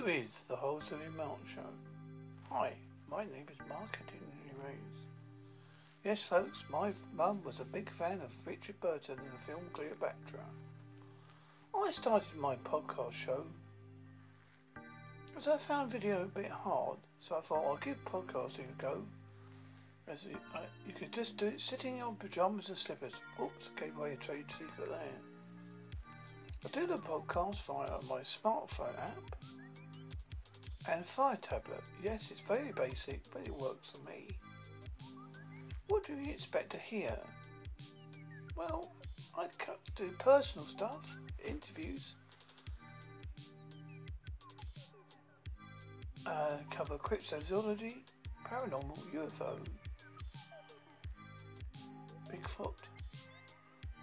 Who is the host of the Mark Show? Hi, my name is Mark Antony Reyes. Yes, folks, my mum was a big fan of Richard Burton and the film Cleopatra. I started my podcast show because I found video a bit hard, so I thought I'll give podcasting a go. As you, uh, you could just do it sitting in your pajamas and slippers. Oops, gave away a trade secret there. I do the podcast via my smartphone app and Fire Tablet. Yes, it's very basic, but it works for me. What do you expect to hear? Well, I do personal stuff, interviews, uh, cover cryptozoology, paranormal, UFO, Bigfoot.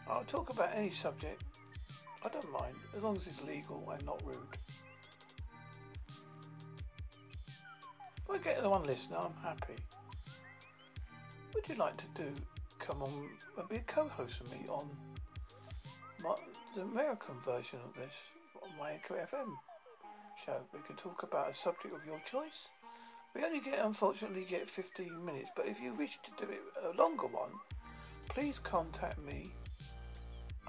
I'll talk about any subject. I don't mind, as long as it's legal and not rude. I get the one listener, I'm happy. Would you like to do come on and be a co-host with me on my, the American version of this on my FM show? We can talk about a subject of your choice. We only get, unfortunately, get 15 minutes, but if you wish to do it a longer one, please contact me,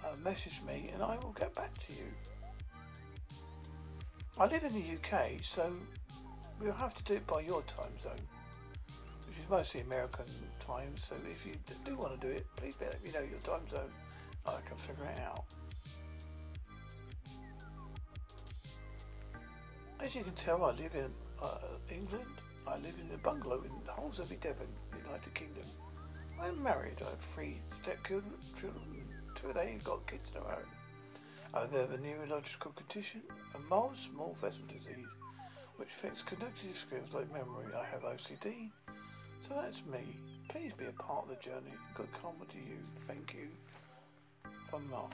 uh, message me, and I will get back to you. I live in the UK, so we'll have to do it by your time zone, which is mostly American time. So if you do want to do it, please let me know your time zone. I can figure it out. As you can tell, I live in uh, England. I live in a bungalow in Holmesby, Devon, United Kingdom. I am married. I have three stepchildren. Children. Two of them got kids of their own. I have a neurological condition, a mild small vessel disease, which affects cognitive skills like memory. I have OCD, so that's me. Please be a part of the journey. Good karma to you. Thank you. From Mark.